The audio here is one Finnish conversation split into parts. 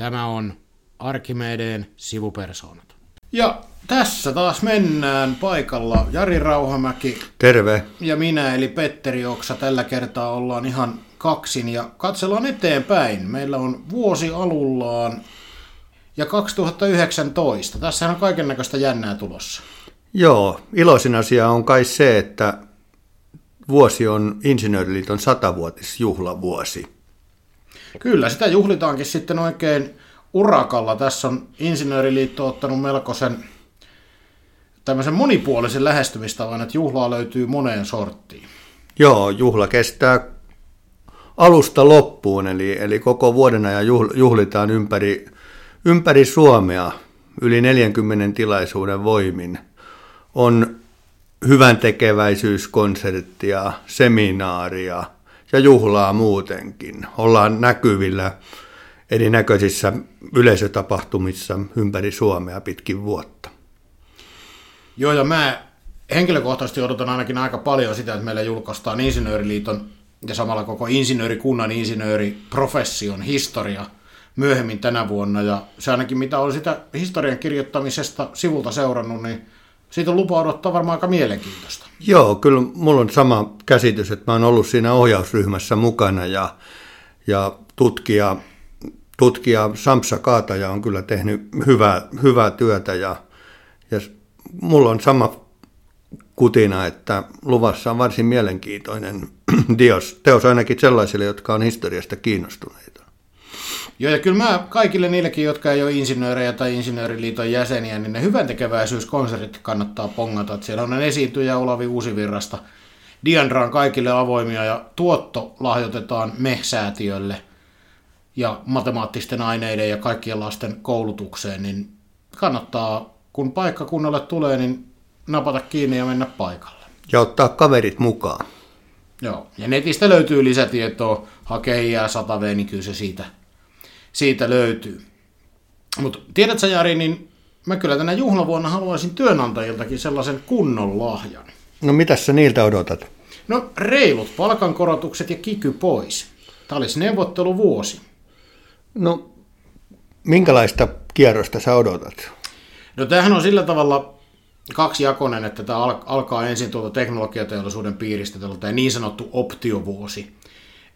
Tämä on Arkimedeen sivupersoonat. Ja tässä taas mennään paikalla Jari Rauhamäki Terve. ja minä eli Petteri Oksa. Tällä kertaa ollaan ihan kaksin ja katsellaan eteenpäin. Meillä on vuosi alullaan ja 2019. Tässä on kaiken näköistä jännää tulossa. Joo, iloisin asia on kai se, että vuosi on Insinööriliiton satavuotisjuhlavuosi. Kyllä, sitä juhlitaankin sitten oikein urakalla. Tässä on Insinööriliitto ottanut melkoisen tämmöisen monipuolisen lähestymistavan, että juhlaa löytyy moneen sorttiin. Joo, juhla kestää alusta loppuun, eli, eli koko vuoden ajan juhl- juhlitaan ympäri, ympäri Suomea yli 40 tilaisuuden voimin. On hyvän tekeväisyyskonserttia, seminaaria ja juhlaa muutenkin. Ollaan näkyvillä erinäköisissä yleisötapahtumissa ympäri Suomea pitkin vuotta. Joo, ja mä henkilökohtaisesti odotan ainakin aika paljon sitä, että meillä julkaistaan Insinööriliiton ja samalla koko insinöörikunnan insinööriprofession historia myöhemmin tänä vuonna. Ja se ainakin mitä on sitä historian kirjoittamisesta sivulta seurannut, niin siitä on lupa odottaa varmaan aika mielenkiintoista. Joo, kyllä mulla on sama käsitys, että mä oon ollut siinä ohjausryhmässä mukana ja, ja tutkija, tutkija Samsa Kaataja on kyllä tehnyt hyvää, hyvää työtä ja, ja mulla on sama kutina, että luvassa on varsin mielenkiintoinen dios, teos ainakin sellaisille, jotka on historiasta kiinnostuneita. Joo, ja kyllä mä kaikille niillekin, jotka ei ole insinöörejä tai insinööriliiton jäseniä, niin ne hyvän tekeväisyyskonsertit kannattaa pongata. Että siellä on esiintyjä Olavi Uusivirrasta. Diandra on kaikille avoimia ja tuotto lahjoitetaan MEH-säätiölle ja matemaattisten aineiden ja kaikkien lasten koulutukseen, niin kannattaa, kun paikka kunnalle tulee, niin napata kiinni ja mennä paikalle. Ja ottaa kaverit mukaan. Joo, ja netistä löytyy lisätietoa, hakee IR 100 niin kyllä se siitä, siitä löytyy. Mutta tiedätkö Jari, niin mä kyllä tänä juhlavuonna haluaisin työnantajiltakin sellaisen kunnon lahjan. No mitä sä niiltä odotat? No reilut palkankorotukset ja kiky pois. Tämä olisi neuvotteluvuosi. No minkälaista kierrosta sä odotat? No tämähän on sillä tavalla kaksijakoinen, että tämä al- alkaa ensin tuolta teknologiateollisuuden piiristä tämä niin sanottu optiovuosi.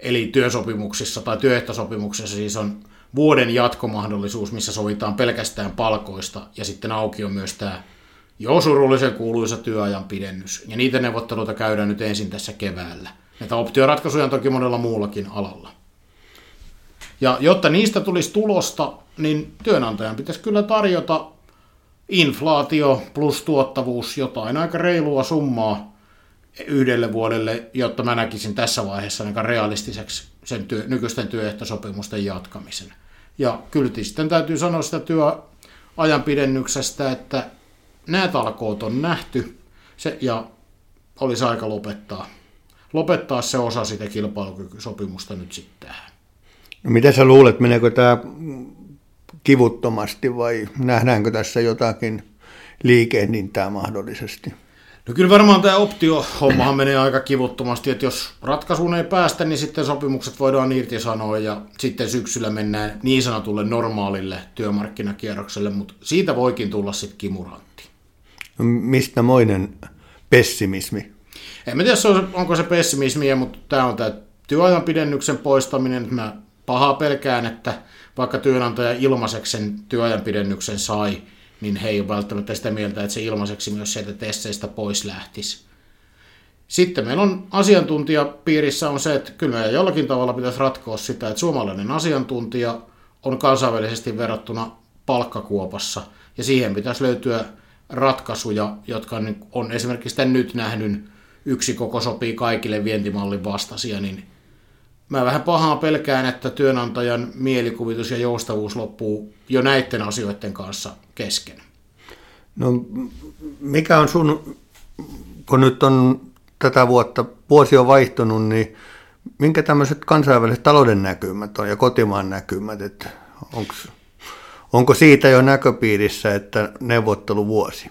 Eli työsopimuksissa tai työehtosopimuksessa siis on vuoden jatkomahdollisuus, missä sovitaan pelkästään palkoista ja sitten auki on myös tämä jo surullisen kuuluisa työajan pidennys. Ja niitä neuvotteluita käydään nyt ensin tässä keväällä. Näitä optioratkaisuja on toki monella muullakin alalla. Ja jotta niistä tulisi tulosta, niin työnantajan pitäisi kyllä tarjota inflaatio plus tuottavuus jotain aika reilua summaa yhdelle vuodelle, jotta mä näkisin tässä vaiheessa aika realistiseksi sen työ, nykyisten työehtosopimusten jatkamisen. Ja kyllä sitten täytyy sanoa sitä työajan pidennyksestä, että nämä talkoot on nähty se, ja olisi aika lopettaa, lopettaa se osa sitä kilpailukykysopimusta nyt sitten tähän. No mitä sä luulet, meneekö tämä kivuttomasti vai nähdäänkö tässä jotakin liikehdintää mahdollisesti? No kyllä varmaan tämä optio-hommahan menee aika kivuttomasti, että jos ratkaisuun ei päästä, niin sitten sopimukset voidaan irtisanoa ja sitten syksyllä mennään niin sanotulle normaalille työmarkkinakierrokselle, mutta siitä voikin tulla sitten kimurantti. No, mistä moinen pessimismi? En mä tiedä, onko se pessimismiä, mutta tämä on tämä työajan pidennyksen poistaminen, mä pahaa pelkään, että vaikka työnantaja ilmaiseksi sen työajan pidennyksen sai, niin he ei ole välttämättä sitä mieltä, että se ilmaiseksi myös sieltä tesseistä pois lähtisi. Sitten meillä on asiantuntijapiirissä on se, että kyllä meidän jollakin tavalla pitäisi ratkoa sitä, että suomalainen asiantuntija on kansainvälisesti verrattuna palkkakuopassa, ja siihen pitäisi löytyä ratkaisuja, jotka on esimerkiksi tämän nyt nähdyn yksi koko sopii kaikille vientimallin vastaisia, niin mä vähän pahaa pelkään, että työnantajan mielikuvitus ja joustavuus loppuu jo näiden asioiden kanssa kesken. No mikä on sun, kun nyt on tätä vuotta, vuosi on vaihtunut, niin minkä tämmöiset kansainväliset talouden näkymät on ja kotimaan näkymät, että onko, onko siitä jo näköpiirissä, että neuvotteluvuosi?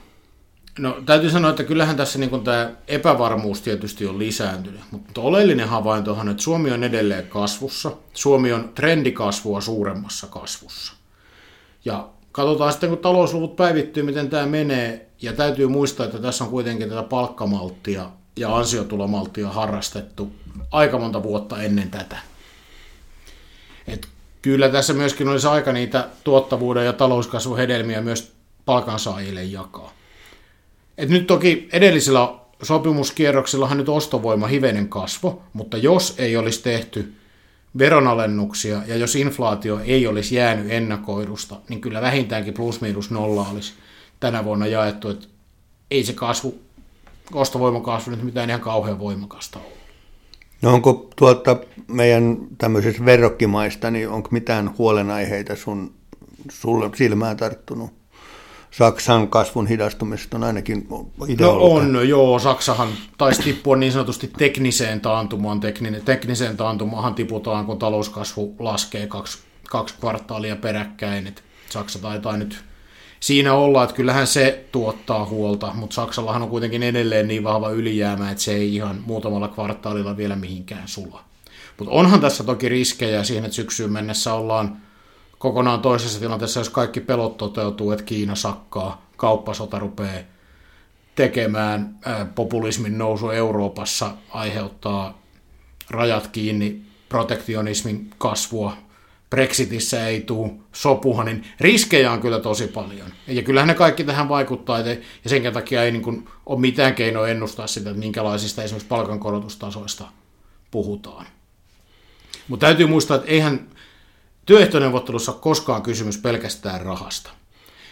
No täytyy sanoa, että kyllähän tässä niin tämä epävarmuus tietysti on lisääntynyt, mutta oleellinen havainto on, että Suomi on edelleen kasvussa. Suomi on trendikasvua suuremmassa kasvussa. Ja katsotaan sitten, kun talousluvut päivittyy, miten tämä menee. Ja täytyy muistaa, että tässä on kuitenkin tätä palkkamalttia ja ansiotulomalttia harrastettu aika monta vuotta ennen tätä. Et kyllä tässä myöskin olisi aika niitä tuottavuuden ja talouskasvun hedelmiä myös palkansaajille jakaa. Et nyt toki edellisellä sopimuskierroksillahan nyt ostovoima hivenen kasvo, mutta jos ei olisi tehty veronalennuksia ja jos inflaatio ei olisi jäänyt ennakoidusta, niin kyllä vähintäänkin plus miinus nolla olisi tänä vuonna jaettu, että ei se kasvu, ostovoiman kasvu nyt mitään ihan kauhean voimakasta ollut. No onko tuolta meidän tämmöisistä verrokkimaista, niin onko mitään huolenaiheita sun, sulle silmään tarttunut? Saksan kasvun hidastumista on ainakin No on, joo. Saksahan taisi tippua niin sanotusti tekniseen taantumaan. Tekninen, tekniseen taantumaan tiputaan, kun talouskasvu laskee kaksi, kaksi kvartaalia peräkkäin. Et Saksa taitaa nyt siinä olla, että kyllähän se tuottaa huolta, mutta Saksallahan on kuitenkin edelleen niin vahva ylijäämä, että se ei ihan muutamalla kvartaalilla vielä mihinkään sula. Mutta onhan tässä toki riskejä siihen, että syksyyn mennessä ollaan kokonaan toisessa tilanteessa, jos kaikki pelot toteutuu, että Kiina sakkaa, kauppasota rupeaa tekemään, populismin nousu Euroopassa aiheuttaa rajat kiinni, protektionismin kasvua, Brexitissä ei tule sopuhan, niin riskejä on kyllä tosi paljon. Ja kyllähän ne kaikki tähän vaikuttaa, ja sen takia ei niin kuin ole mitään keinoa ennustaa sitä, että minkälaisista esimerkiksi palkankorotustasoista puhutaan. Mutta täytyy muistaa, että eihän työehtoneuvottelussa ole koskaan kysymys pelkästään rahasta.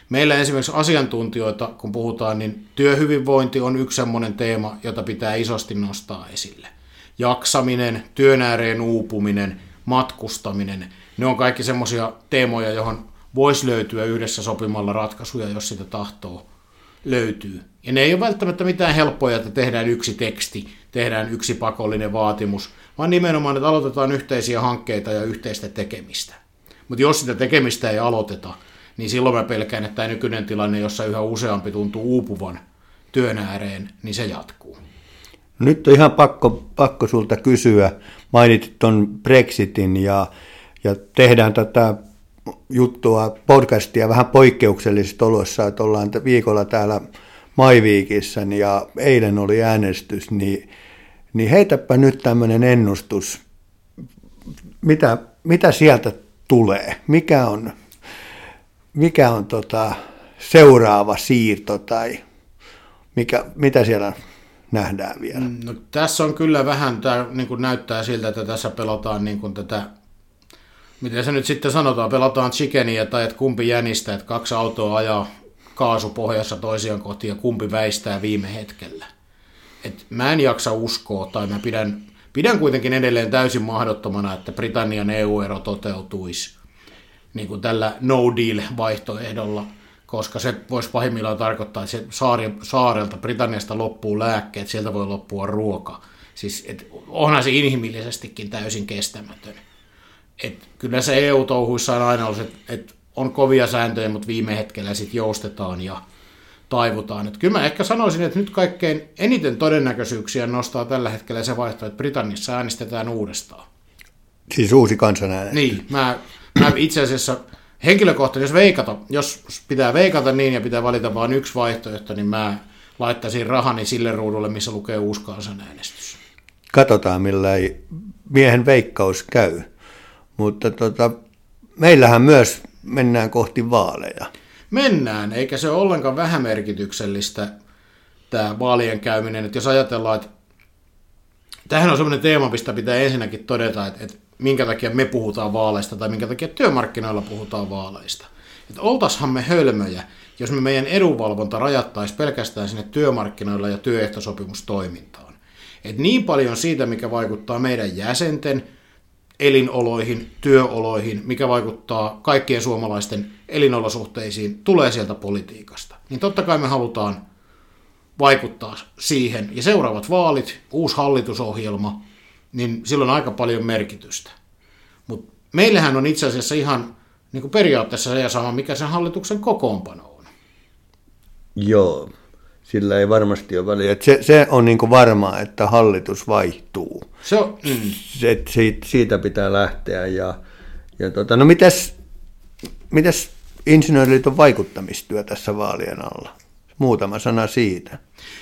Meillä esimerkiksi asiantuntijoita, kun puhutaan, niin työhyvinvointi on yksi sellainen teema, jota pitää isosti nostaa esille. Jaksaminen, työn ääreen uupuminen, matkustaminen, ne on kaikki semmoisia teemoja, johon voisi löytyä yhdessä sopimalla ratkaisuja, jos sitä tahtoo löytyy. Ja ne ei ole välttämättä mitään helppoja, että tehdään yksi teksti, tehdään yksi pakollinen vaatimus, vaan nimenomaan, että aloitetaan yhteisiä hankkeita ja yhteistä tekemistä. Mutta jos sitä tekemistä ei aloiteta, niin silloin mä pelkään, että tämä nykyinen tilanne, jossa yhä useampi tuntuu uupuvan työn ääreen, niin se jatkuu. Nyt on ihan pakko, pakko sulta kysyä. Mainitit tuon Brexitin ja, ja tehdään tätä juttua, podcastia vähän poikkeuksellisista oloissa, että ollaan viikolla täällä Maiviikissä ja eilen oli äänestys, niin, niin heitäpä nyt tämmöinen ennustus. Mitä, mitä sieltä tulee? Mikä on, mikä on tota seuraava siirto tai mikä, mitä siellä nähdään vielä? Mm, no, tässä on kyllä vähän, tämä niin kuin näyttää siltä, että tässä pelataan niin kuin tätä, miten se nyt sitten sanotaan, pelataan chickenia tai että kumpi jänistä, että kaksi autoa ajaa kaasupohjassa toisiaan kohti ja kumpi väistää viime hetkellä. Et mä en jaksa uskoa tai mä pidän Pidän kuitenkin edelleen täysin mahdottomana, että Britannian EU-ero toteutuisi niin kuin tällä no deal-vaihtoehdolla, koska se voisi pahimmillaan tarkoittaa, että se saari, saarelta Britanniasta loppuu lääkkeet, sieltä voi loppua ruoka. Siis, et onhan se inhimillisestikin täysin kestämätön. Et kyllä se EU-touhuissa on aina ollut, että et on kovia sääntöjä, mutta viime hetkellä sitten joustetaan ja taivutaan. Et kyllä mä ehkä sanoisin, että nyt kaikkein eniten todennäköisyyksiä nostaa tällä hetkellä se vaihtoehto, että Britannissa äänestetään uudestaan. Siis uusi kansanäänestys. Niin, mä, mä itse asiassa henkilökohtaisesti, jos veikata, jos pitää veikata niin ja pitää valita vain yksi vaihtoehto, niin mä laittaisin rahani sille ruudulle, missä lukee uusi kansanäänestys. Katsotaan, millä ei miehen veikkaus käy. Mutta tota, meillähän myös mennään kohti vaaleja mennään, eikä se ole ollenkaan vähämerkityksellistä tämä vaalien käyminen. Että jos ajatellaan, että tähän on sellainen teema, mistä pitää ensinnäkin todeta, että, että minkä takia me puhutaan vaaleista tai minkä takia työmarkkinoilla puhutaan vaaleista. Että oltashan me hölmöjä, jos me meidän edunvalvonta rajattaisi pelkästään sinne työmarkkinoilla ja työehtosopimustoimintaan. Et niin paljon siitä, mikä vaikuttaa meidän jäsenten elinoloihin, työoloihin, mikä vaikuttaa kaikkien suomalaisten elinolosuhteisiin, tulee sieltä politiikasta. Niin totta kai me halutaan vaikuttaa siihen. Ja seuraavat vaalit, uusi hallitusohjelma, niin sillä on aika paljon merkitystä. Mutta meillähän on itse asiassa ihan niin kuin periaatteessa se ja sama, mikä sen hallituksen kokoonpano on. Joo, sillä ei varmasti ole väliä. Se, se on niin varmaa, että hallitus vaihtuu. Se on, mm. se, siitä, siitä pitää lähteä. Ja, ja tota, no mitäs, mitäs Insinööriliiton vaikuttamistyö tässä vaalien alla. Muutama sana siitä.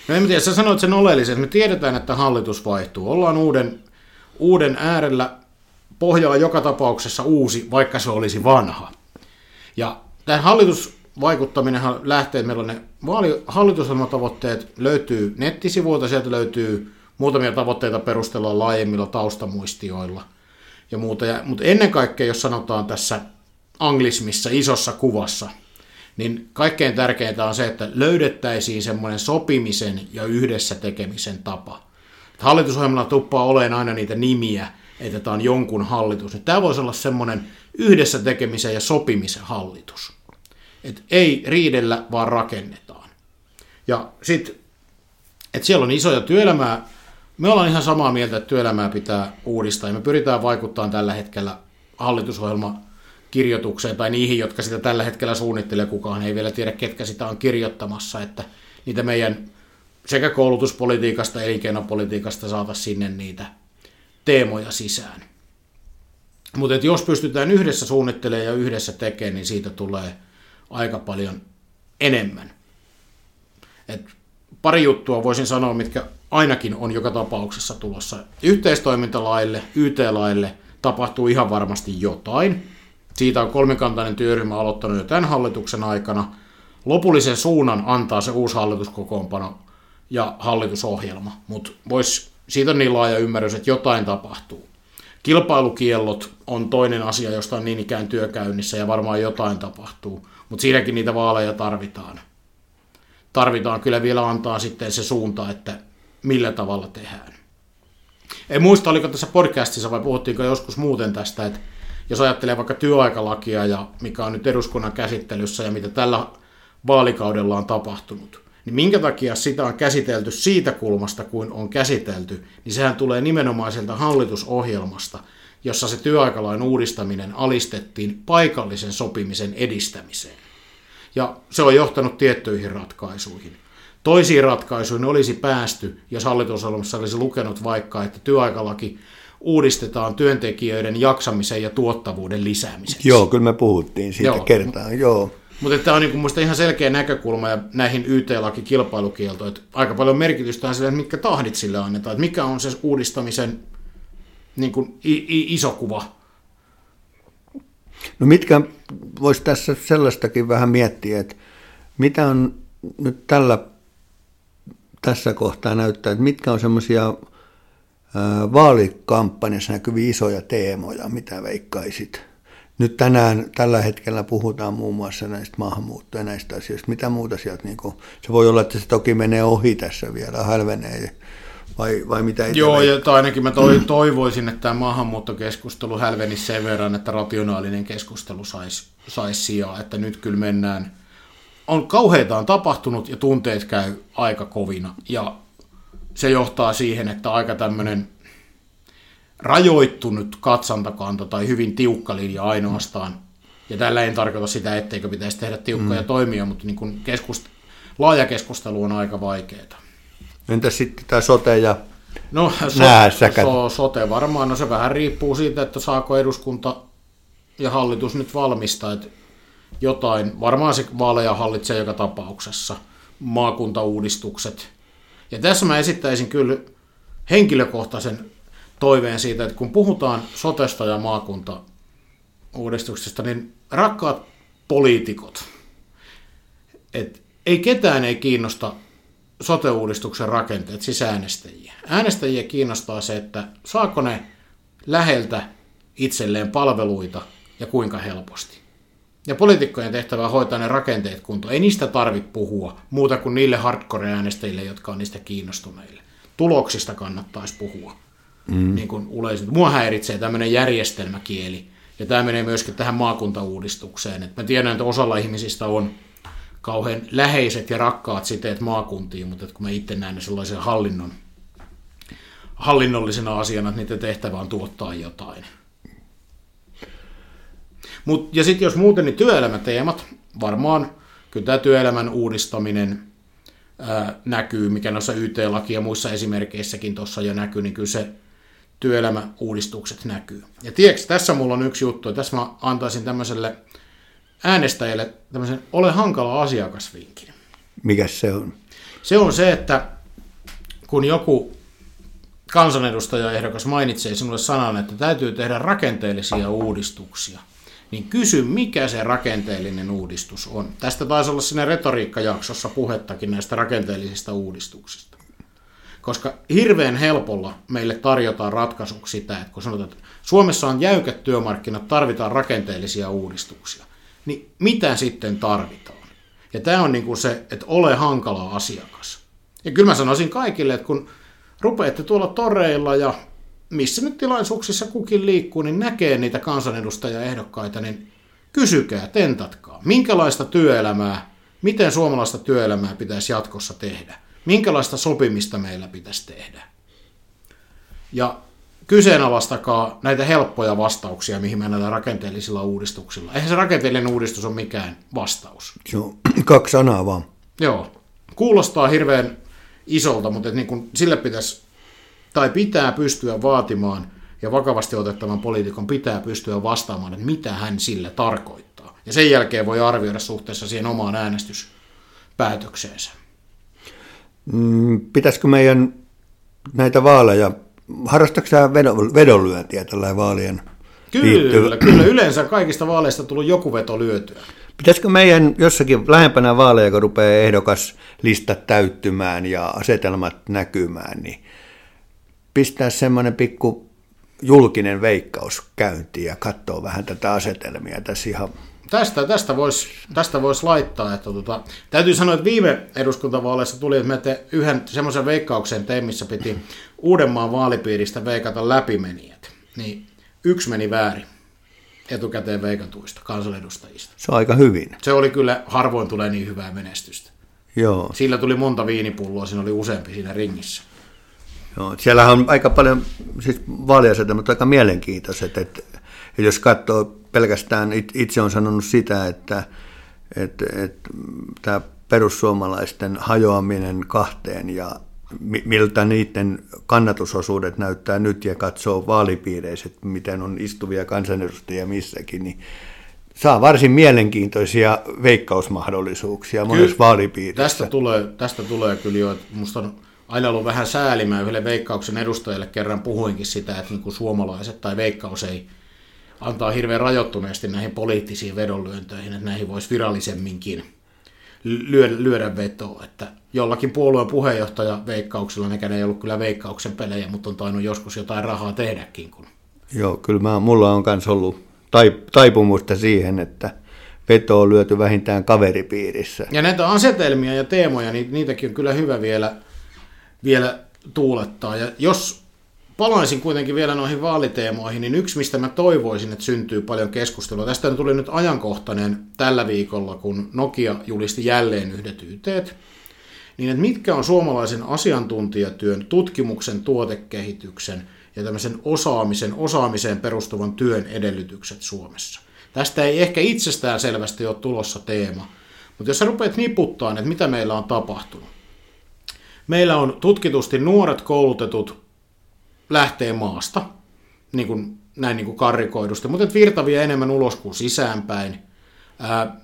No en tiedä, sä sanoit sen oleellisen. Me tiedetään, että hallitus vaihtuu. Ollaan uuden, uuden äärellä. Pohjalla joka tapauksessa uusi, vaikka se olisi vanha. Ja tämä hallitusvaikuttaminen lähtee, meillä on ne vaali, hallitusohjelmatavoitteet löytyy nettisivuilta, sieltä löytyy muutamia tavoitteita perustellaan laajemmilla taustamuistioilla ja muuta. Ja, mutta ennen kaikkea, jos sanotaan tässä anglismissa, isossa kuvassa, niin kaikkein tärkeintä on se, että löydettäisiin semmoinen sopimisen ja yhdessä tekemisen tapa. Hallitusohjelmalla tuppaa olemaan aina niitä nimiä, että tämä on jonkun hallitus. Tämä voisi olla semmoinen yhdessä tekemisen ja sopimisen hallitus. Et ei riidellä, vaan rakennetaan. Ja sitten, että siellä on isoja työelämää. Me ollaan ihan samaa mieltä, että työelämää pitää uudistaa ja me pyritään vaikuttamaan tällä hetkellä hallitusohjelma kirjoitukseen tai niihin, jotka sitä tällä hetkellä suunnittelee. Kukaan ei vielä tiedä, ketkä sitä on kirjoittamassa, että niitä meidän sekä koulutuspolitiikasta, elinkeinopolitiikasta saataisiin sinne niitä teemoja sisään. Mutta jos pystytään yhdessä suunnittelemaan ja yhdessä tekemään, niin siitä tulee aika paljon enemmän. Et pari juttua voisin sanoa, mitkä ainakin on joka tapauksessa tulossa. Yhteistoimintalaille, YT-laille tapahtuu ihan varmasti jotain. Siitä on kolmikantainen työryhmä aloittanut jo tämän hallituksen aikana. Lopullisen suunnan antaa se uusi hallituskokoonpano ja hallitusohjelma, mutta siitä on niin laaja ymmärrys, että jotain tapahtuu. Kilpailukiellot on toinen asia, josta on niin ikään työkäynnissä ja varmaan jotain tapahtuu, mutta siinäkin niitä vaaleja tarvitaan. Tarvitaan kyllä vielä antaa sitten se suunta, että millä tavalla tehdään. En muista, oliko tässä podcastissa vai puhuttiinko joskus muuten tästä, että jos ajattelee vaikka työaikalakia ja mikä on nyt eduskunnan käsittelyssä ja mitä tällä vaalikaudella on tapahtunut, niin minkä takia sitä on käsitelty siitä kulmasta kuin on käsitelty, niin sehän tulee nimenomaan sieltä hallitusohjelmasta, jossa se työaikalain uudistaminen alistettiin paikallisen sopimisen edistämiseen. Ja se on johtanut tiettyihin ratkaisuihin. Toisiin ratkaisuihin olisi päästy, jos hallitusohjelmassa olisi lukenut vaikka, että työaikalaki uudistetaan työntekijöiden jaksamisen ja tuottavuuden lisäämiseksi. Joo, kyllä me puhuttiin siitä joo. kertaan, joo. Mutta tämä on niin ihan selkeä näkökulma ja näihin YT-laki kilpailukieltoihin, että aika paljon merkitystä on sille, mitkä tahdit sille annetaan, että mikä on se uudistamisen niin kuin iso kuva. No mitkä voisi tässä sellaistakin vähän miettiä, että mitä on nyt tällä, tässä kohtaa näyttää, että mitkä on semmoisia vaalikampanjassa näkyviä isoja teemoja, mitä veikkaisit? Nyt tänään, tällä hetkellä puhutaan muun muassa näistä maahanmuutto- ja näistä asioista. Mitä muuta sieltä, niin kuin, se voi olla, että se toki menee ohi tässä vielä, hälvenee, vai, vai mitä ei Joo, ja ainakin mä toivoisin, että tämä maahanmuuttokeskustelu hälvenisi sen verran, että rationaalinen keskustelu saisi sais sijaa, että nyt kyllä mennään, on kauheita on tapahtunut ja tunteet käy aika kovina, ja se johtaa siihen, että aika tämmöinen rajoittunut katsantakanta tai hyvin tiukka linja ainoastaan. Ja tällä en tarkoita sitä, etteikö pitäisi tehdä tiukkoja mm. toimia, mutta niin kuin keskust, laaja keskustelu on aika vaikeaa. Entä sitten tämä sote ja No so, so, sote varmaan, no se vähän riippuu siitä, että saako eduskunta ja hallitus nyt valmistaa, että jotain, varmaan se vaaleja hallitsee joka tapauksessa, maakuntauudistukset. Ja tässä mä esittäisin kyllä henkilökohtaisen toiveen siitä, että kun puhutaan sotesta ja maakunta uudistuksesta, niin rakkaat poliitikot, että ei ketään ei kiinnosta sote-uudistuksen rakenteet, siis äänestäjiä. Äänestäjiä kiinnostaa se, että saako ne läheltä itselleen palveluita ja kuinka helposti. Ja poliitikkojen tehtävä on hoitaa ne rakenteet kuntoon. Ei niistä tarvitse puhua muuta kuin niille hardcore-äänestäjille, jotka on niistä kiinnostuneille. Tuloksista kannattaisi puhua mm. niin kuin yleisin. Mua häiritsee tämmöinen järjestelmäkieli, ja tämä menee myöskin tähän maakuntauudistukseen. Et mä tiedän, että osalla ihmisistä on kauhean läheiset ja rakkaat siteet maakuntiin, mutta kun mä itse näen ne sellaisen hallinnon, hallinnollisena asiana, että niiden tehtävä on tuottaa jotain. Mut, ja sitten jos muuten, niin työelämäteemat, varmaan kyllä tämä työelämän uudistaminen ää, näkyy, mikä noissa YT-laki ja muissa esimerkkeissäkin tuossa jo näkyy, niin kyllä se työelämäuudistukset näkyy. Ja tiedätkö, tässä mulla on yksi juttu, ja tässä mä antaisin tämmöiselle äänestäjille tämmöisen ole hankala asiakasvinkin. Mikä se on? Se on se, että kun joku kansanedustajaehdokas mainitsee sinulle sanan, että täytyy tehdä rakenteellisia uudistuksia, niin kysy, mikä se rakenteellinen uudistus on. Tästä taisi olla siinä retoriikkajaksossa puhettakin näistä rakenteellisista uudistuksista. Koska hirveän helpolla meille tarjotaan ratkaisuksi sitä, että kun sanotaan, että Suomessa on jäykät työmarkkinat, tarvitaan rakenteellisia uudistuksia, niin mitä sitten tarvitaan? Ja tämä on niin kuin se, että ole hankala asiakas. Ja kyllä mä sanoisin kaikille, että kun rupeatte tuolla toreilla ja missä nyt tilaisuuksissa kukin liikkuu, niin näkee niitä kansanedustajaehdokkaita, niin kysykää, tentatkaa, minkälaista työelämää, miten suomalaista työelämää pitäisi jatkossa tehdä, minkälaista sopimista meillä pitäisi tehdä. Ja kyseenalaistakaa näitä helppoja vastauksia, mihin mennään rakenteellisilla uudistuksilla. Eihän se rakenteellinen uudistus ole mikään vastaus. Joo, kaksi sanaa vaan. Joo, kuulostaa hirveän isolta, mutta niin kuin sille pitäisi tai pitää pystyä vaatimaan ja vakavasti otettavan poliitikon pitää pystyä vastaamaan, että mitä hän sillä tarkoittaa. Ja sen jälkeen voi arvioida suhteessa siihen omaan äänestyspäätökseensä. Mm, pitäisikö meidän näitä vaaleja, harrastatko sä vedonlyöntiä tällä vaalien Kyllä, liittyvä? kyllä. Yleensä kaikista vaaleista tullut joku veto lyötyä. Pitäisikö meidän jossakin lähempänä vaaleja, kun rupeaa ehdokas lista täyttymään ja asetelmat näkymään, niin pistää semmoinen pikku julkinen veikkaus käyntiin ja katsoa vähän tätä asetelmia tässä ihan Tästä, tästä voisi tästä vois laittaa, että tota, täytyy sanoa, että viime eduskuntavaaleissa tuli, että me te yhden semmoisen veikkauksen tein, missä piti Uudenmaan vaalipiiristä veikata läpimenijät. Niin yksi meni väärin etukäteen veikatuista kansanedustajista. Se on aika hyvin. Se oli kyllä, harvoin tulee niin hyvää menestystä. Joo. Sillä tuli monta viinipulloa, siinä oli useampi siinä ringissä. Joo, siellä on aika paljon siis vaaliasetelmat aika mielenkiintoiset, että, että jos katsoo pelkästään, itse on sanonut sitä, että, että, että tämä perussuomalaisten hajoaminen kahteen ja miltä niiden kannatusosuudet näyttää nyt ja katsoo vaalipiireissä, että miten on istuvia kansanedustajia missäkin, niin saa varsin mielenkiintoisia veikkausmahdollisuuksia monessa vaalipiirissä. Tästä tulee, tästä tulee kyllä jo, että musta on aina ollut vähän säälimään yhdelle veikkauksen edustajalle kerran puhuinkin sitä, että niin kuin suomalaiset tai veikkaus ei antaa hirveän rajoittuneesti näihin poliittisiin vedonlyöntöihin, että näihin voisi virallisemminkin lyödä, lyödä vetoa, että jollakin puolueen puheenjohtaja veikkauksella, nekään ei ollut kyllä veikkauksen pelejä, mutta on tainnut joskus jotain rahaa tehdäkin. Kun... Joo, kyllä mä, mulla on myös ollut taipumusta siihen, että veto on lyöty vähintään kaveripiirissä. Ja näitä asetelmia ja teemoja, niin niitäkin on kyllä hyvä vielä, vielä tuulettaa. Ja jos palaisin kuitenkin vielä noihin vaaliteemoihin, niin yksi, mistä mä toivoisin, että syntyy paljon keskustelua. Tästä tuli nyt ajankohtainen tällä viikolla, kun Nokia julisti jälleen yhdet YTt. Niin, että mitkä on suomalaisen asiantuntijatyön, tutkimuksen, tuotekehityksen ja tämmöisen osaamisen, osaamiseen perustuvan työn edellytykset Suomessa. Tästä ei ehkä itsestään selvästi ole tulossa teema, mutta jos sä rupeat niputtaa, että mitä meillä on tapahtunut. Meillä on tutkitusti nuoret koulutetut lähtee maasta, niin kuin, näin niin kuin karrikoidusti, mutta virta vie enemmän ulos kuin sisäänpäin. Ää,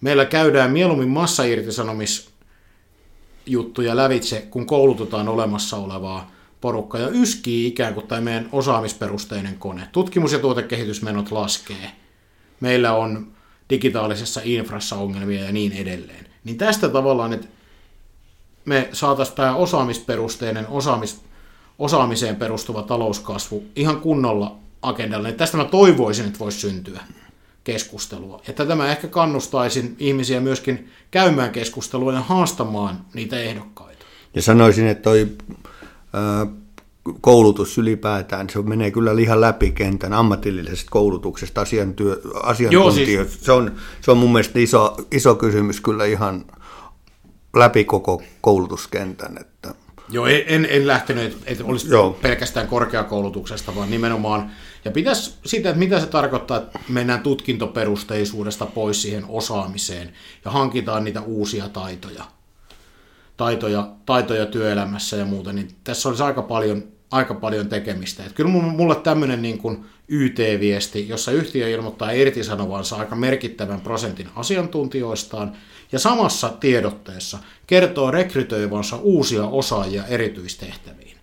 meillä käydään mieluummin massairtisanomisjuttuja lävitse, kun koulutetaan olemassa olevaa porukkaa ja yskii ikään kuin tämä meidän osaamisperusteinen kone. Tutkimus- ja tuotekehitysmenot laskee. Meillä on digitaalisessa infrassa ongelmia ja niin edelleen. Niin tästä tavallaan, että me saataisiin tämä osaamisperusteinen osaamis osaamiseen perustuva talouskasvu ihan kunnolla agendalle. Tästä mä toivoisin, että voisi syntyä keskustelua. Ja tätä mä ehkä kannustaisin ihmisiä myöskin käymään keskustelua ja haastamaan niitä ehdokkaita. Ja sanoisin, että toi koulutus ylipäätään, se menee kyllä ihan läpi kentän ammatillisesta koulutuksesta, asiantyö, asiantuntijoista. Joo, siis... se, on, se on mun mielestä iso, iso kysymys kyllä ihan läpi koko koulutuskentän. Että Joo, en, en lähtenyt, että olisi Joo. pelkästään korkeakoulutuksesta, vaan nimenomaan, ja pitäisi sitä, että mitä se tarkoittaa, että mennään tutkintoperusteisuudesta pois siihen osaamiseen ja hankitaan niitä uusia taitoja, taitoja, taitoja työelämässä ja muuta, niin tässä olisi aika paljon aika paljon tekemistä. Et kyllä mulle tämmöinen niin kuin YT-viesti, jossa yhtiö ilmoittaa irtisanovansa aika merkittävän prosentin asiantuntijoistaan, ja samassa tiedotteessa kertoo rekrytoivansa uusia osaajia erityistehtäviin.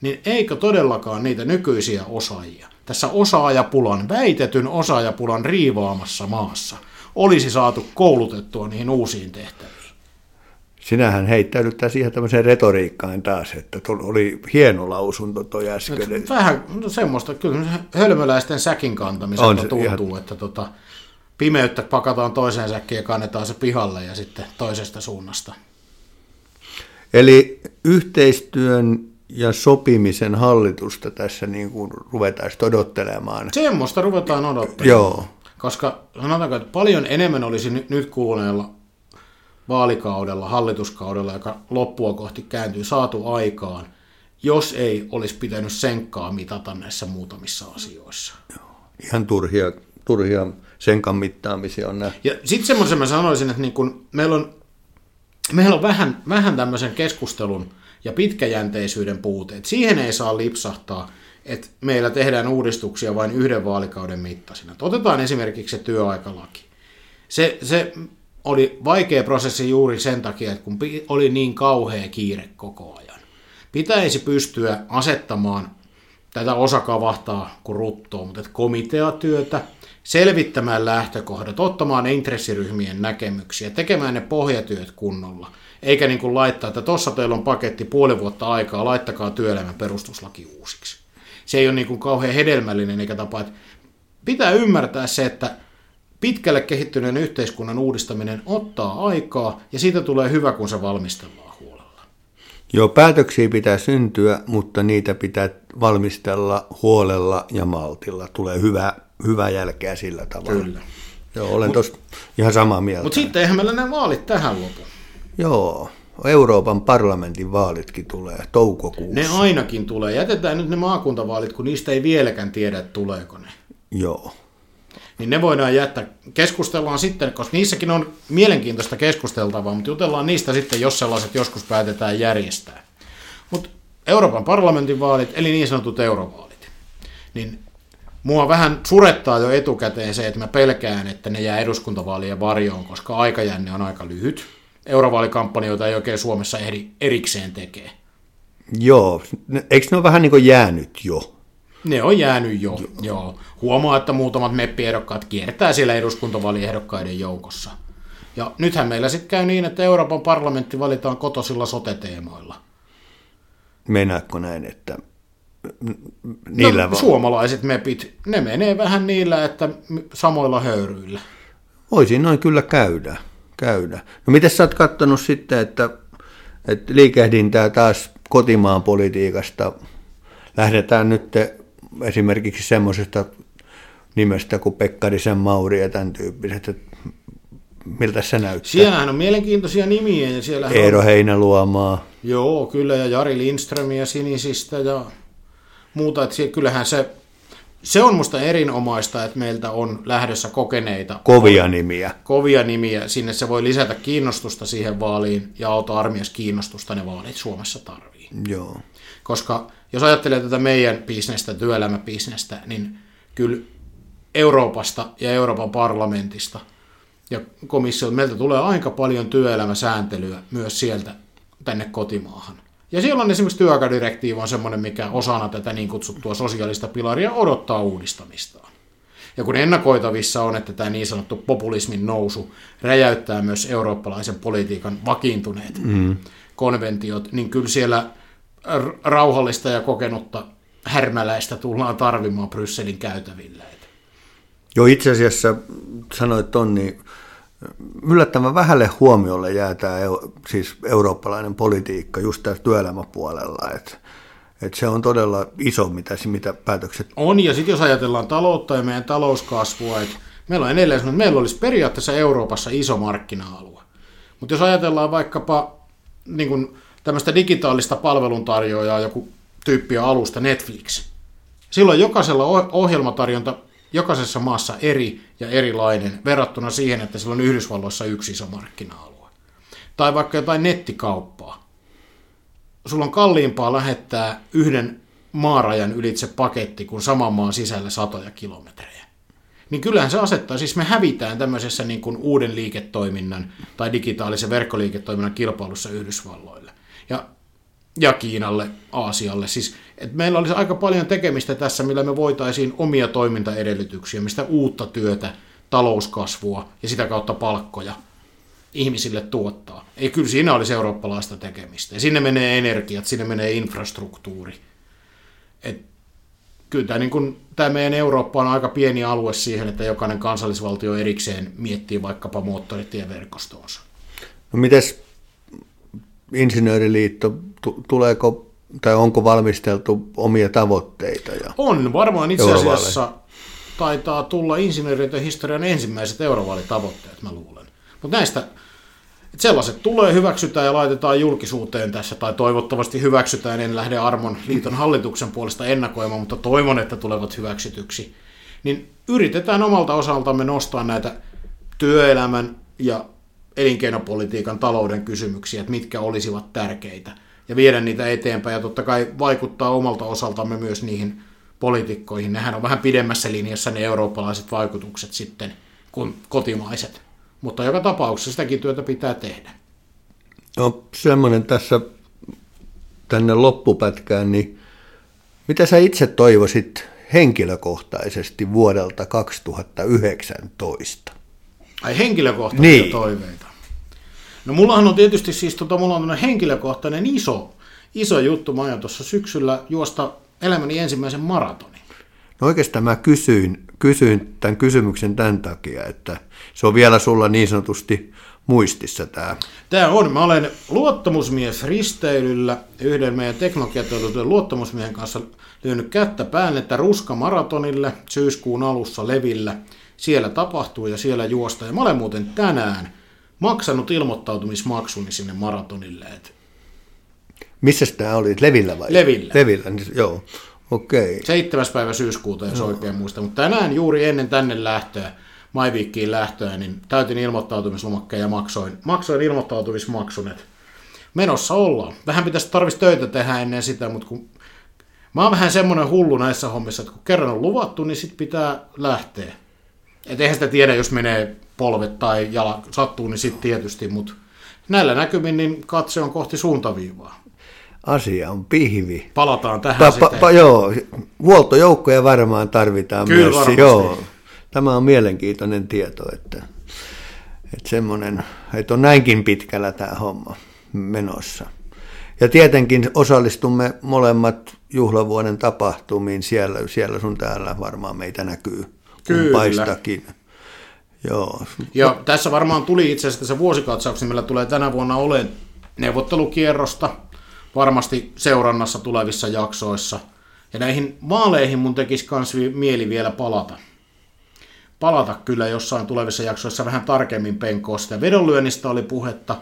Niin eikö todellakaan niitä nykyisiä osaajia, tässä osaajapulan, väitetyn osaajapulan riivaamassa maassa, olisi saatu koulutettua niihin uusiin tehtäviin? Sinähän heittäydyttää siihen tämmöiseen retoriikkaan taas, että oli hieno lausunto toi äsken. Vähän no semmoista, kyllä hölmöläisten säkin kantamiselta tuntuu, ihan... että tota, pimeyttä pakataan toiseen säkkiin ja kannetaan se pihalle ja sitten toisesta suunnasta. Eli yhteistyön ja sopimisen hallitusta tässä niin kuin ruvetaan odottelemaan. Semmoista ruvetaan odottamaan. Joo. Koska sanotaanko, että paljon enemmän olisi nyt kuluneella vaalikaudella, hallituskaudella, joka loppua kohti kääntyy, saatu aikaan, jos ei olisi pitänyt senkkaa mitata näissä muutamissa asioissa. Joo. Ihan turhia, turhia senkan mittaamisia on nähty. Ja sitten semmoisen mä sanoisin, että niin kun meillä on, meillä on vähän, vähän tämmöisen keskustelun ja pitkäjänteisyyden puute. siihen ei saa lipsahtaa, että meillä tehdään uudistuksia vain yhden vaalikauden mittaisina. Otetaan esimerkiksi se työaikalaki. Se, se oli vaikea prosessi juuri sen takia, että kun oli niin kauhea kiire koko ajan. Pitäisi pystyä asettamaan tätä osakavahtaa kuin ruttoa, mutta komiteatyötä, selvittämään lähtökohdat, ottamaan intressiryhmien näkemyksiä, tekemään ne pohjatyöt kunnolla, eikä niin kuin laittaa, että tuossa teillä on paketti puoli vuotta aikaa, laittakaa työelämän perustuslaki uusiksi. Se ei ole niin kuin kauhean hedelmällinen eikä tapa, että pitää ymmärtää se, että pitkälle kehittyneen yhteiskunnan uudistaminen ottaa aikaa ja siitä tulee hyvä, kun se valmistellaan huolella. Joo, päätöksiä pitää syntyä, mutta niitä pitää valmistella huolella ja maltilla. Tulee hyvä, hyvä jälkeä sillä tavalla. Kyllä. Joo, olen tuossa ihan samaa mieltä. Mutta sitten eihän meillä ne vaalit tähän lopu. Joo, Euroopan parlamentin vaalitkin tulee toukokuussa. Ne ainakin tulee. Jätetään nyt ne maakuntavaalit, kun niistä ei vieläkään tiedä, että tuleeko ne. Joo niin ne voidaan jättää. Keskustellaan sitten, koska niissäkin on mielenkiintoista keskusteltavaa, mutta jutellaan niistä sitten, jos sellaiset joskus päätetään järjestää. Mutta Euroopan parlamentin vaalit, eli niin sanotut eurovaalit, niin mua vähän surettaa jo etukäteen se, että mä pelkään, että ne jää eduskuntavaalien varjoon, koska aikajänne on aika lyhyt. Eurovaalikampanjoita ei oikein Suomessa ehdi erikseen tekee. Joo, eikö ne ole vähän niin kuin jäänyt jo? Ne on jäänyt jo, joo. joo. Huomaa, että muutamat meppiehdokkaat kiertää siellä eduskuntavaaliehdokkaiden joukossa. Ja nythän meillä sitten käy niin, että Euroopan parlamentti valitaan kotosilla sote-teemoilla. Meinaatko näin, että niillä no, va- suomalaiset mepit, ne menee vähän niillä, että samoilla höyryillä. Voisin noin kyllä käydä. käydä. No miten sä oot katsonut sitten, että, että liikehdintää taas kotimaan politiikasta lähdetään nyt esimerkiksi semmoisesta nimestä kuin Pekkarisen Mauri ja tämän tyyppiset, että miltä se näyttää? Siellähän on mielenkiintoisia nimiä. Ja siellä Eero on... Heinäluomaa. Joo, kyllä, ja Jari Lindströmiä Sinisistä ja muuta. Että kyllähän se, se on musta erinomaista, että meiltä on lähdössä kokeneita. Kovia nimiä. Kovia nimiä. Sinne se voi lisätä kiinnostusta siihen vaaliin ja auto armias kiinnostusta ne vaalit Suomessa tarvii. Joo. Koska jos ajattelee tätä meidän bisnestä, työelämäbisnestä, niin kyllä Euroopasta ja Euroopan parlamentista ja komissio, meiltä tulee aika paljon työelämäsääntelyä myös sieltä tänne kotimaahan. Ja siellä on esimerkiksi työaikadirektiivi on semmoinen, mikä osana tätä niin kutsuttua sosiaalista pilaria odottaa uudistamistaan. Ja kun ennakoitavissa on, että tämä niin sanottu populismin nousu räjäyttää myös eurooppalaisen politiikan vakiintuneet mm. konventiot, niin kyllä siellä rauhallista ja kokenutta härmäläistä tullaan tarvimaan Brysselin käytävillä. Joo, itse asiassa sanoit ton, niin yllättävän vähälle huomiolle jää tämä siis eurooppalainen politiikka just tässä työelämäpuolella, että et se on todella iso, mitä, mitä päätökset... On, ja sitten jos ajatellaan taloutta ja meidän talouskasvua, että meillä on edelleen että meillä olisi periaatteessa Euroopassa iso markkina-alue. Mutta jos ajatellaan vaikkapa niin kun, tämmöistä digitaalista palveluntarjoajaa, joku tyyppiä alusta Netflix, silloin jokaisella ohjelmatarjonta jokaisessa maassa eri ja erilainen verrattuna siihen, että sillä on Yhdysvalloissa yksi iso markkina-alue. Tai vaikka jotain nettikauppaa. Sulla on kalliimpaa lähettää yhden maarajan ylitse paketti kuin saman maan sisällä satoja kilometrejä. Niin kyllähän se asettaa, siis me hävitään tämmöisessä niin kuin uuden liiketoiminnan tai digitaalisen verkkoliiketoiminnan kilpailussa Yhdysvalloille. Ja ja Kiinalle, Aasialle. Siis, että meillä olisi aika paljon tekemistä tässä, millä me voitaisiin omia toimintaedellytyksiä, mistä uutta työtä, talouskasvua ja sitä kautta palkkoja ihmisille tuottaa. Ei, kyllä siinä olisi eurooppalaista tekemistä. Ja sinne menee energiat, sinne menee infrastruktuuri. Et, kyllä tämä, niin kun, tämä meidän Eurooppa on aika pieni alue siihen, että jokainen kansallisvaltio erikseen miettii vaikkapa moottoritieverkostonsa. No mites Insinööriliitto, tuleeko tai onko valmisteltu omia tavoitteita? Ja on, varmaan itse asiassa taitaa tulla insinööriön historian ensimmäiset eurovaalitavoitteet, mä luulen. Mutta näistä, että sellaiset tulee, hyväksytään ja laitetaan julkisuuteen tässä, tai toivottavasti hyväksytään, en lähde Armon liiton hallituksen puolesta ennakoimaan, mutta toivon, että tulevat hyväksytyksi. Niin yritetään omalta osaltamme nostaa näitä työelämän ja elinkeinopolitiikan talouden kysymyksiä, että mitkä olisivat tärkeitä, ja viedä niitä eteenpäin, ja totta kai vaikuttaa omalta osaltamme myös niihin poliitikkoihin. Nehän on vähän pidemmässä linjassa ne eurooppalaiset vaikutukset sitten kuin kotimaiset. Mutta joka tapauksessa sitäkin työtä pitää tehdä. No semmoinen tässä tänne loppupätkään, niin mitä sä itse toivoisit henkilökohtaisesti vuodelta 2019? Ai henkilökohtaisia niin. toiveita. No mullahan on tietysti siis, tota, mulla on henkilökohtainen iso, iso juttu. Mä aion tuossa syksyllä juosta elämäni ensimmäisen maratonin. No oikeastaan mä kysyin, kysyin tämän kysymyksen tämän takia, että se on vielä sulla niin sanotusti muistissa tämä. Tämä on. Mä olen luottamusmies risteilyllä yhden meidän teknologiateollisuuden luottamusmiehen kanssa lyönyt kättä päälle, että Ruska maratonille syyskuun alussa Levillä – siellä tapahtuu ja siellä juosta. Ja mä olen muuten tänään maksanut ilmoittautumismaksuni sinne maratonille. Et Missä tämä oli? Levillä vai? Levillä. Levillä, niin, joo. Okei. Okay. 7. päivä syyskuuta, jos no. oikein muista. Mutta tänään juuri ennen tänne lähtöä, Maiviikkiin lähtöä, niin täytin ilmoittautumislomakkeen ja maksoin, maksoin ilmoittautumismaksun. Et menossa ollaan. Vähän pitäisi tarvitsisi töitä tehdä ennen sitä, mutta kun mä oon vähän semmoinen hullu näissä hommissa, että kun kerran on luvattu, niin sit pitää lähteä. Et eihän sitä tiedä, jos menee polvet tai jala sattuu, niin sitten tietysti, mutta näillä näkymin niin katse on kohti suuntaviivaa. Asia on pihvi. Palataan tähän pa, sitten. Pa, joo, huoltojoukkoja varmaan tarvitaan Kyllä myös. Varmasti. Joo, tämä on mielenkiintoinen tieto, että, että, semmoinen, että on näinkin pitkällä tämä homma menossa. Ja tietenkin osallistumme molemmat juhlavuoden tapahtumiin siellä, siellä sun täällä varmaan meitä näkyy kumpaistakin. Joo. Ja tässä varmaan tuli itse asiassa se vuosikatsaus, millä tulee tänä vuonna olemaan neuvottelukierrosta varmasti seurannassa tulevissa jaksoissa. Ja näihin vaaleihin mun tekisi myös mieli vielä palata. Palata kyllä jossain tulevissa jaksoissa vähän tarkemmin penkoa. Sitä vedonlyönnistä oli puhetta,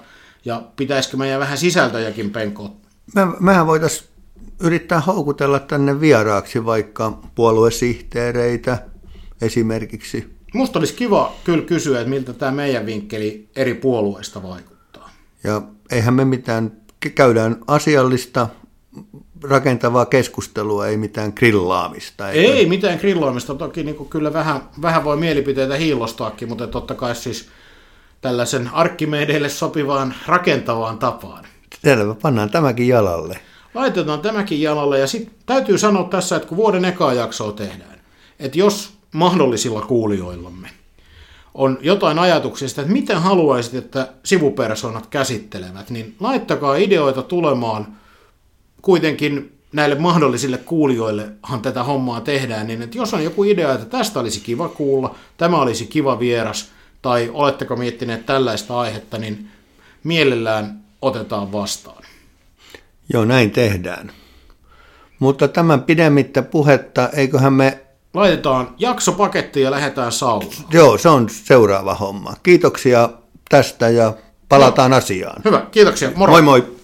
ja pitäisikö meidän vähän sisältöjäkin penkoa? Me, mehän voitaisiin yrittää houkutella tänne vieraaksi vaikka puoluesihteereitä, esimerkiksi. Musta olisi kiva kyllä kysyä, että miltä tämä meidän vinkkeli eri puolueista vaikuttaa. Ja eihän me mitään, käydään asiallista, rakentavaa keskustelua, ei mitään grillaamista. Eikö? Ei mitään grillaamista, toki niin kuin kyllä vähän, vähän voi mielipiteitä hiilostaakin, mutta totta kai siis tällaisen arkkimedeille sopivaan rakentavaan tapaan. Selvä, pannaan tämäkin jalalle. Laitetaan tämäkin jalalle ja sitten täytyy sanoa tässä, että kun vuoden ekaa jaksoa tehdään, että jos mahdollisilla kuulijoillamme on jotain ajatuksia että miten haluaisit, että sivupersonat käsittelevät, niin laittakaa ideoita tulemaan kuitenkin näille mahdollisille kuulijoillehan tätä hommaa tehdään, niin että jos on joku idea, että tästä olisi kiva kuulla, tämä olisi kiva vieras, tai oletteko miettineet tällaista aihetta, niin mielellään otetaan vastaan. Joo, näin tehdään. Mutta tämän pidemmittä puhetta, eiköhän me Laitetaan jaksopaketti ja lähdetään saunaan. Joo, se on seuraava homma. Kiitoksia tästä ja palataan no. asiaan. Hyvä, kiitoksia. Moro. Moi moi.